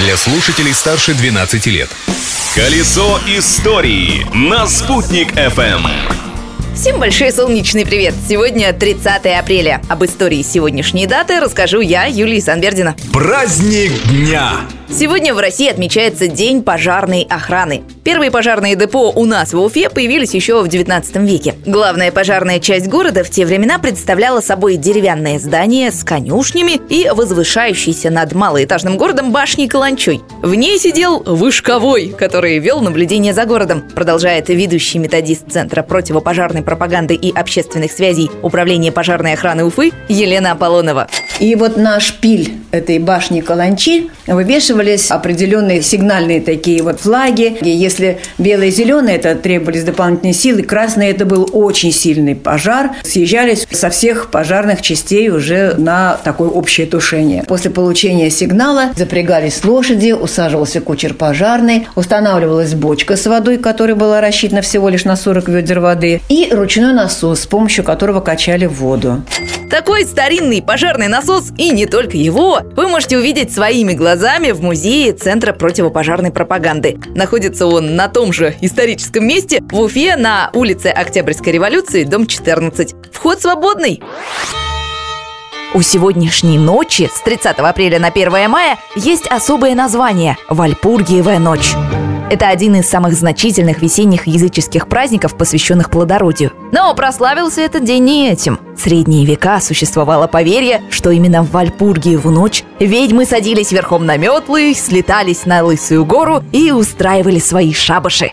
для слушателей старше 12 лет. Колесо истории на «Спутник FM. Всем большой солнечный привет! Сегодня 30 апреля. Об истории сегодняшней даты расскажу я, Юлия Санбердина. Праздник дня! Сегодня в России отмечается День пожарной охраны. Первые пожарные депо у нас в Уфе появились еще в 19 веке. Главная пожарная часть города в те времена представляла собой деревянное здание с конюшнями и возвышающейся над малоэтажным городом башней Каланчой. В ней сидел Вышковой, который вел наблюдение за городом, продолжает ведущий методист Центра противопожарной пропаганды и общественных связей Управления пожарной охраны Уфы Елена Аполлонова. И вот на шпиль этой башни Каланчи вывешивались определенные сигнальные такие вот флаги. И если белые и зеленые, это требовались дополнительные силы, красный это был очень сильный пожар. Съезжались со всех пожарных частей уже на такое общее тушение. После получения сигнала запрягались лошади, усаживался кучер пожарный, устанавливалась бочка с водой, которая была рассчитана всего лишь на 40 ведер воды, и ручной насос, с помощью которого качали воду. Такой старинный пожарный насос, и не только его, вы можете увидеть своими глазами в музее Центра противопожарной пропаганды. Находится он на том же историческом месте в Уфе на улице Октябрьской революции, дом 14. Вход свободный. У сегодняшней ночи с 30 апреля на 1 мая есть особое название – Вальпургиевая ночь. Это один из самых значительных весенних языческих праздников, посвященных плодородию. Но прославился этот день не этим. В средние века существовало поверье, что именно в Вальпургиеву ночь ведьмы садились верхом на метлы, слетались на Лысую гору и устраивали свои шабаши.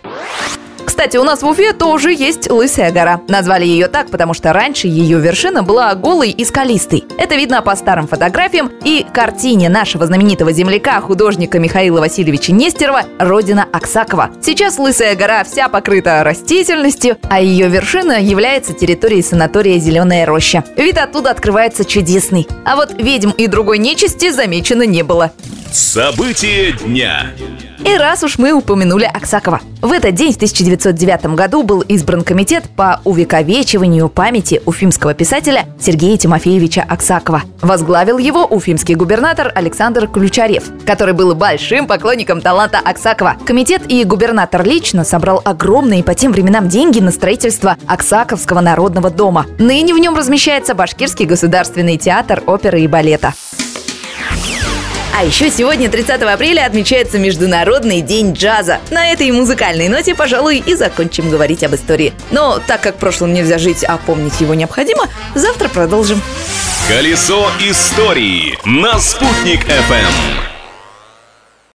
Кстати, у нас в Уфе тоже есть Лысая гора. Назвали ее так, потому что раньше ее вершина была голой и скалистой. Это видно по старым фотографиям и картине нашего знаменитого земляка, художника Михаила Васильевича Нестерова «Родина Аксакова». Сейчас Лысая гора вся покрыта растительностью, а ее вершина является территорией санатория «Зеленая роща». Вид оттуда открывается чудесный. А вот ведьм и другой нечисти замечено не было. События дня. И раз уж мы упомянули Аксакова. В этот день, в 1909 году, был избран комитет по увековечиванию памяти уфимского писателя Сергея Тимофеевича Аксакова. Возглавил его уфимский губернатор Александр Ключарев, который был большим поклонником таланта Аксакова. Комитет и губернатор лично собрал огромные по тем временам деньги на строительство Аксаковского народного дома. Ныне в нем размещается Башкирский государственный театр оперы и балета. А еще сегодня, 30 апреля, отмечается Международный день джаза. На этой музыкальной ноте, пожалуй, и закончим говорить об истории. Но так как прошлым нельзя жить, а помнить его необходимо, завтра продолжим. Колесо истории на «Спутник FM.